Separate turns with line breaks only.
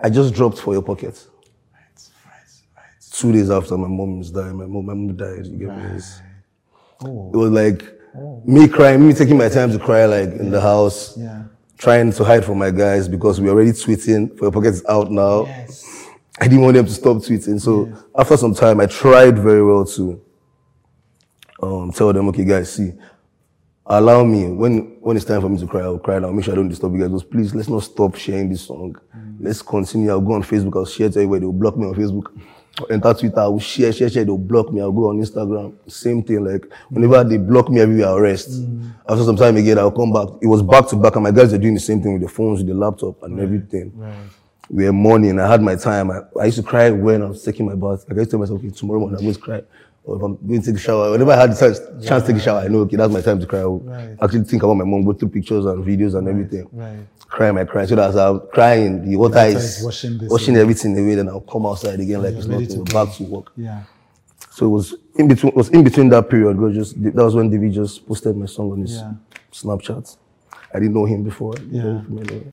I just dropped for your pocket.
Right, right, right.
Two days after my mom's died, my mom, my mom died. You get me? It's-
Oh,
It was like me crying, me taking my time to cry, like in the house,
yeah.
trying to hide from my guys because we were already tweeting. For your pocket is out now.
Yes.
I didn't want them to stop tweeting. So after some time, I tried very well to um, tell them, okay, guys, see, allow me when when it's time for me to cry, I'll cry. I'll make sure I don't disturb you guys. Please, let's not stop sharing this song. Let's continue. I'll go on Facebook. I'll share it everywhere. They'll block me on Facebook. I'll enter Twitter. I'll share, share, share. They'll block me. I'll go on Instagram. Same thing. Like whenever they block me everywhere, I'll rest. Mm. After some time again, I'll come back. It was back to back, and my guys are doing the same thing with the phones, with the laptop, and everything
Right.
we were mourning. I had my time. I, I used to cry when I was taking my bath. Like I used to tell myself, okay, tomorrow morning I'm going to cry. Or if I'm going to take a shower, whenever I had the chance, chance to take a shower, I know, okay, that's my time to cry. I
Right.
actually think about my mom, go through pictures and videos and everything.
Right.
Cry my cry. So that's I'm crying, the water is
washing this
washing everything away. Then I'll come outside again like it's nothing.
to
Back to work.
Yeah.
So it was in between. It was in between that period. God just that was when Davido just posted my song on his
Yeah.
Snapchat. I didn't know him before. I didn't know
Yeah.
him from anywhere.